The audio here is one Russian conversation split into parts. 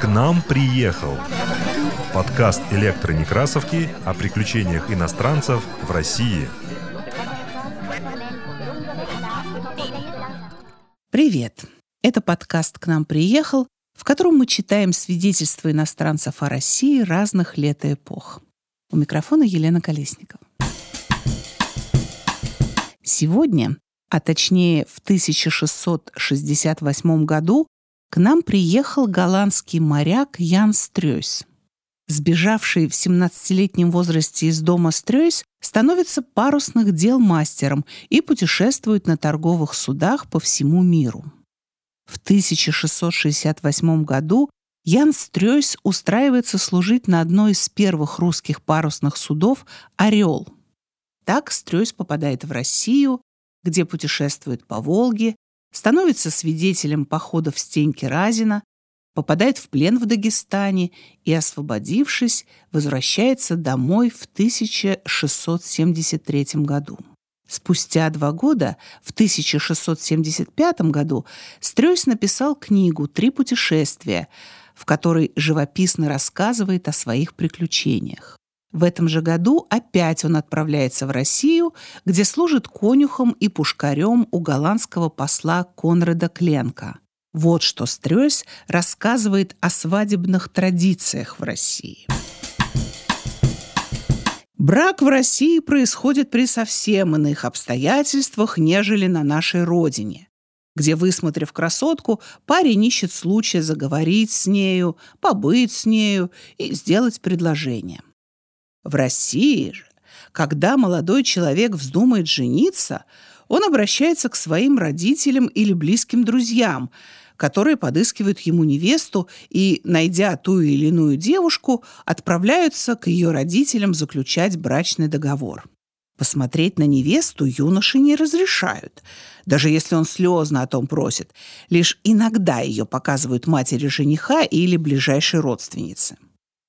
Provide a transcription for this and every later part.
К нам приехал подкаст электронекрасовки о приключениях иностранцев в России. Привет! Это подкаст «К нам приехал», в котором мы читаем свидетельства иностранцев о России разных лет и эпох. У микрофона Елена Колесникова. Сегодня, а точнее в 1668 году, к нам приехал голландский моряк Ян Стрёйс. Сбежавший в 17-летнем возрасте из дома Стрёйс становится парусных дел мастером и путешествует на торговых судах по всему миру. В 1668 году Ян Стрёйс устраивается служить на одной из первых русских парусных судов «Орел». Так Стрёйс попадает в Россию, где путешествует по Волге, становится свидетелем походов Стеньки Разина, попадает в плен в Дагестане и, освободившись, возвращается домой в 1673 году. Спустя два года, в 1675 году, Стрёйс написал книгу «Три путешествия», в которой живописно рассказывает о своих приключениях. В этом же году опять он отправляется в Россию, где служит конюхом и пушкарем у голландского посла Конрада Кленка. Вот что Стрёйс рассказывает о свадебных традициях в России. Брак в России происходит при совсем иных обстоятельствах, нежели на нашей родине, где, высмотрев красотку, парень ищет случая заговорить с нею, побыть с нею и сделать предложение – в России же, когда молодой человек вздумает жениться, он обращается к своим родителям или близким друзьям, которые подыскивают ему невесту и, найдя ту или иную девушку, отправляются к ее родителям заключать брачный договор. Посмотреть на невесту юноши не разрешают, даже если он слезно о том просит. Лишь иногда ее показывают матери жениха или ближайшей родственнице.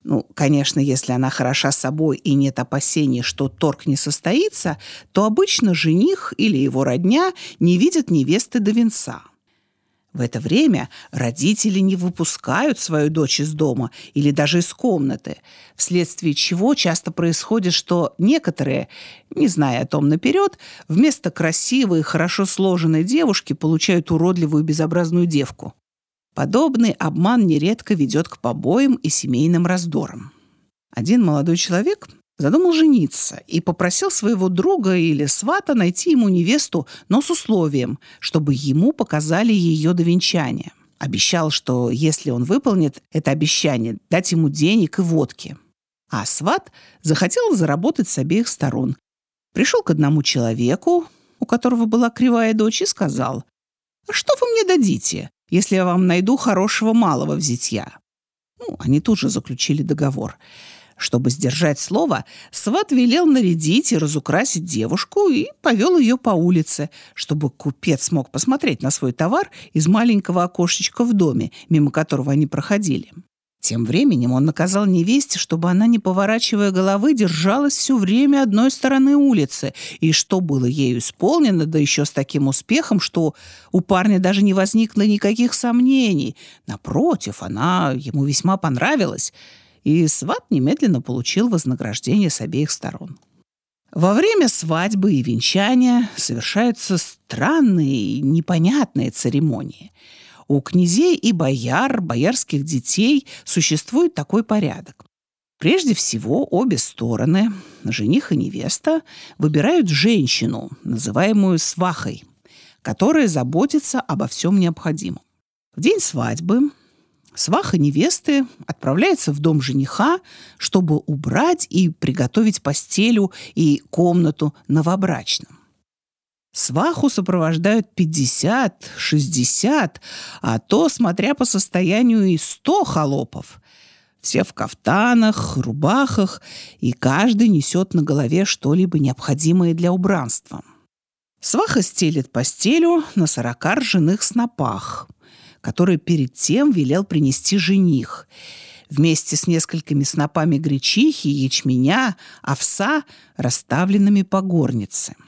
Ну, конечно, если она хороша собой и нет опасений, что торг не состоится, то обычно жених или его родня не видят невесты до венца. В это время родители не выпускают свою дочь из дома или даже из комнаты, вследствие чего часто происходит, что некоторые, не зная о том наперед, вместо красивой и хорошо сложенной девушки получают уродливую безобразную девку. Подобный обман нередко ведет к побоям и семейным раздорам. Один молодой человек задумал жениться и попросил своего друга или свата найти ему невесту, но с условием, чтобы ему показали ее до венчания. Обещал, что если он выполнит это обещание, дать ему денег и водки. А сват захотел заработать с обеих сторон. Пришел к одному человеку, у которого была кривая дочь, и сказал, «А что вы мне дадите? Если я вам найду хорошего малого в зятья». Ну, они тут же заключили договор. Чтобы сдержать слово, сват велел нарядить и разукрасить девушку и повел ее по улице, чтобы купец смог посмотреть на свой товар из маленького окошечка в доме, мимо которого они проходили. Тем временем он наказал невесте, чтобы она, не поворачивая головы, держалась все время одной стороны улицы, и что было ею исполнено, да еще с таким успехом, что у парня даже не возникло никаких сомнений. Напротив, она ему весьма понравилась, и сват немедленно получил вознаграждение с обеих сторон. Во время свадьбы и венчания совершаются странные и непонятные церемонии – у князей и бояр, боярских детей существует такой порядок. Прежде всего, обе стороны, жених и невеста, выбирают женщину, называемую свахой, которая заботится обо всем необходимом. В день свадьбы сваха невесты отправляется в дом жениха, чтобы убрать и приготовить постелю и комнату новобрачным. Сваху сопровождают 50, 60, а то, смотря по состоянию, и 100 холопов. Все в кафтанах, рубахах, и каждый несет на голове что-либо необходимое для убранства. Сваха стелит постелю на сорока ржаных снопах, которые перед тем велел принести жених, вместе с несколькими снопами гречихи, ячменя, овса, расставленными по горнице –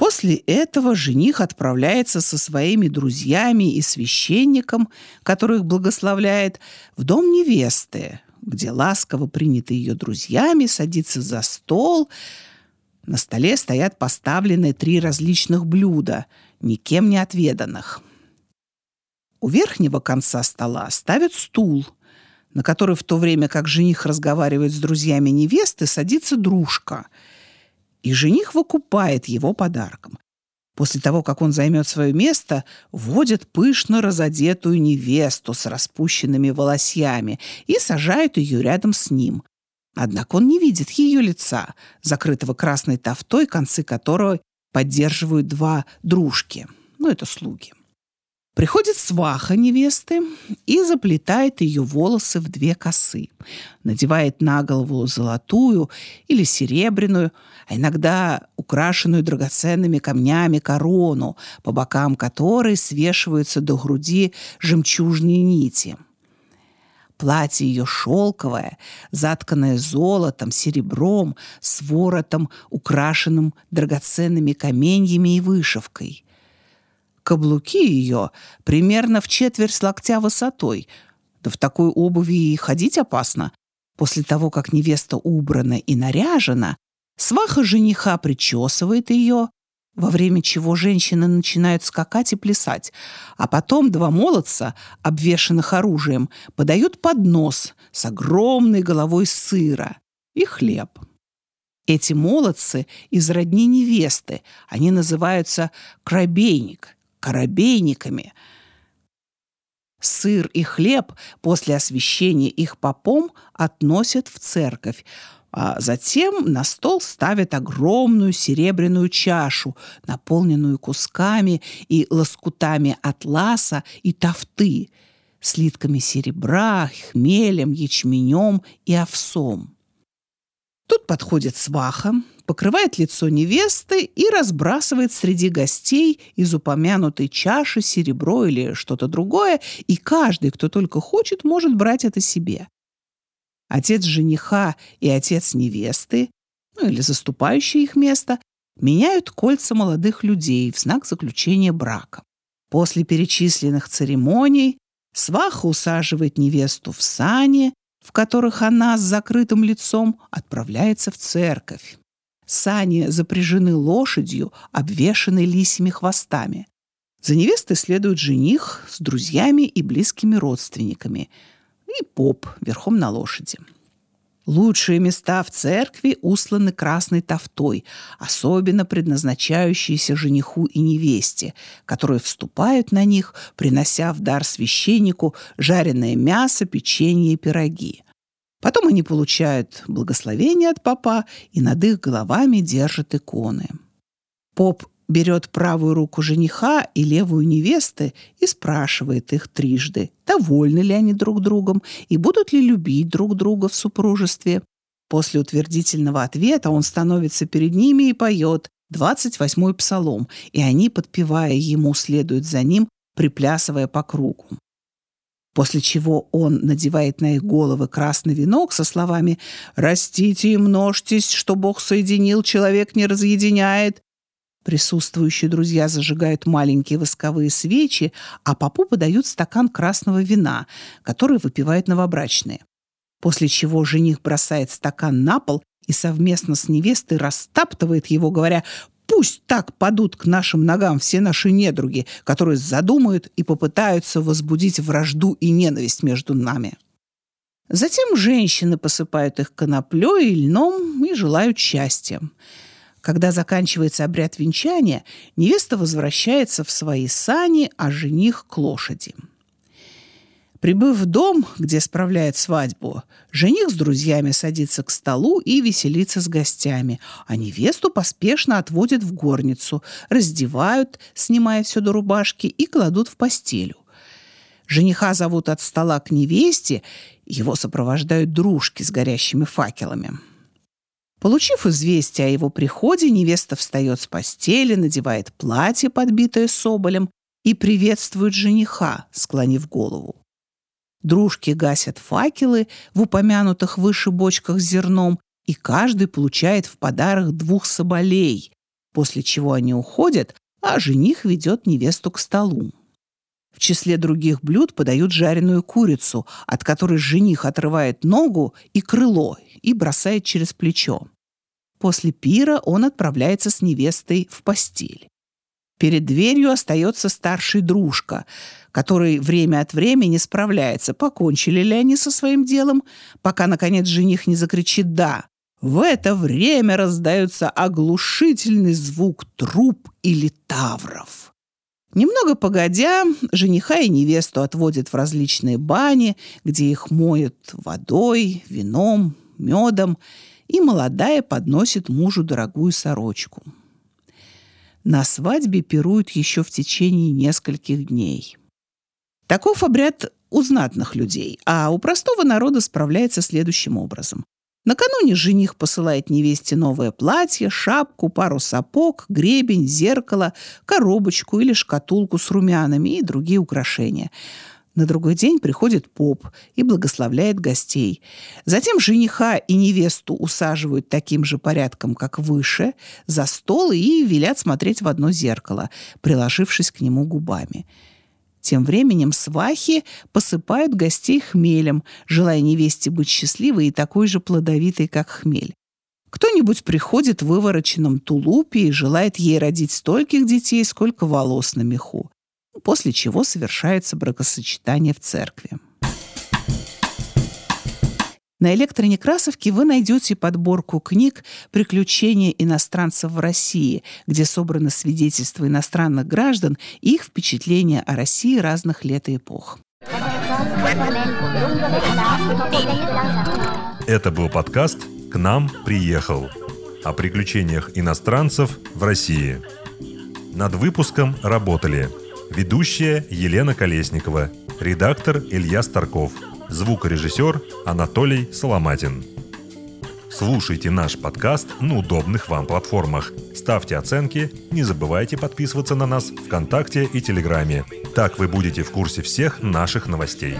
После этого жених отправляется со своими друзьями и священником, который их благословляет, в дом невесты, где ласково принятый ее друзьями садится за стол. На столе стоят поставлены три различных блюда, никем не отведанных. У верхнего конца стола ставят стул, на который в то время, как жених разговаривает с друзьями невесты, садится дружка – и жених выкупает его подарком. После того, как он займет свое место, вводит пышно разодетую невесту с распущенными волосьями и сажает ее рядом с ним. Однако он не видит ее лица, закрытого красной тофтой, концы которой поддерживают два дружки. Ну, это слуги. Приходит сваха невесты и заплетает ее волосы в две косы. Надевает на голову золотую или серебряную, а иногда украшенную драгоценными камнями корону, по бокам которой свешиваются до груди жемчужные нити. Платье ее шелковое, затканное золотом, серебром, с воротом, украшенным драгоценными каменьями и вышивкой – Каблуки ее примерно в четверть локтя высотой. Да в такой обуви и ходить опасно. После того, как невеста убрана и наряжена, сваха жениха причесывает ее, во время чего женщины начинают скакать и плясать, а потом два молодца, обвешанных оружием, подают поднос с огромной головой сыра и хлеб. Эти молодцы из родни невесты, они называются крабейник – корабейниками. Сыр и хлеб после освящения их попом относят в церковь, а затем на стол ставят огромную серебряную чашу, наполненную кусками и лоскутами атласа и тафты, слитками серебра, хмелем, ячменем и овсом. Тут подходит сваха, покрывает лицо невесты и разбрасывает среди гостей из упомянутой чаши серебро или что-то другое, и каждый, кто только хочет, может брать это себе. Отец жениха и отец невесты, ну или заступающий их место, меняют кольца молодых людей в знак заключения брака. После перечисленных церемоний сваха усаживает невесту в сани, в которых она с закрытым лицом отправляется в церковь. Сани запряжены лошадью, обвешанной лисьими хвостами. За невестой следует жених с друзьями и близкими родственниками и поп верхом на лошади. Лучшие места в церкви усланы красной тофтой, особенно предназначающиеся жениху и невесте, которые вступают на них, принося в дар священнику жареное мясо, печенье и пироги. Потом они получают благословение от папа и над их головами держат иконы. Поп берет правую руку жениха и левую невесты и спрашивает их трижды, довольны ли они друг другом и будут ли любить друг друга в супружестве. После утвердительного ответа он становится перед ними и поет 28-й псалом, и они, подпевая ему, следуют за ним, приплясывая по кругу после чего он надевает на их головы красный венок со словами «Растите и множьтесь, что Бог соединил, человек не разъединяет». Присутствующие друзья зажигают маленькие восковые свечи, а папу подают стакан красного вина, который выпивают новобрачные. После чего жених бросает стакан на пол и совместно с невестой растаптывает его, говоря Пусть так падут к нашим ногам все наши недруги, которые задумают и попытаются возбудить вражду и ненависть между нами. Затем женщины посыпают их коноплей и льном и желают счастья. Когда заканчивается обряд венчания, невеста возвращается в свои сани, а жених к лошади. Прибыв в дом, где справляет свадьбу, жених с друзьями садится к столу и веселится с гостями, а невесту поспешно отводят в горницу, раздевают, снимая все до рубашки, и кладут в постелю. Жениха зовут от стола к невесте, его сопровождают дружки с горящими факелами. Получив известие о его приходе, невеста встает с постели, надевает платье, подбитое соболем, и приветствует жениха, склонив голову. Дружки гасят факелы в упомянутых выше бочках с зерном, и каждый получает в подарок двух соболей, после чего они уходят, а жених ведет невесту к столу. В числе других блюд подают жареную курицу, от которой жених отрывает ногу и крыло и бросает через плечо. После пира он отправляется с невестой в постель. Перед дверью остается старший дружка, который время от времени справляется, покончили ли они со своим делом, пока, наконец, жених не закричит «да». В это время раздается оглушительный звук труб или тавров. Немного погодя, жениха и невесту отводят в различные бани, где их моют водой, вином, медом, и молодая подносит мужу дорогую сорочку. На свадьбе пируют еще в течение нескольких дней. Таков обряд у знатных людей, а у простого народа справляется следующим образом. Накануне жених посылает невесте новое платье, шапку, пару сапог, гребень, зеркало, коробочку или шкатулку с румянами и другие украшения – на другой день приходит поп и благословляет гостей. Затем жениха и невесту усаживают таким же порядком, как выше, за стол и велят смотреть в одно зеркало, приложившись к нему губами. Тем временем свахи посыпают гостей хмелем, желая невесте быть счастливой и такой же плодовитой, как хмель. Кто-нибудь приходит в вывороченном тулупе и желает ей родить стольких детей, сколько волос на меху после чего совершается бракосочетание в церкви. На электронекрасовке вы найдете подборку книг «Приключения иностранцев в России», где собраны свидетельства иностранных граждан и их впечатления о России разных лет и эпох. Это был подкаст «К нам приехал» о приключениях иностранцев в России. Над выпуском работали Ведущая Елена Колесникова. Редактор Илья Старков. Звукорежиссер Анатолий Соломатин. Слушайте наш подкаст на удобных вам платформах. Ставьте оценки, не забывайте подписываться на нас ВКонтакте и Телеграме. Так вы будете в курсе всех наших новостей.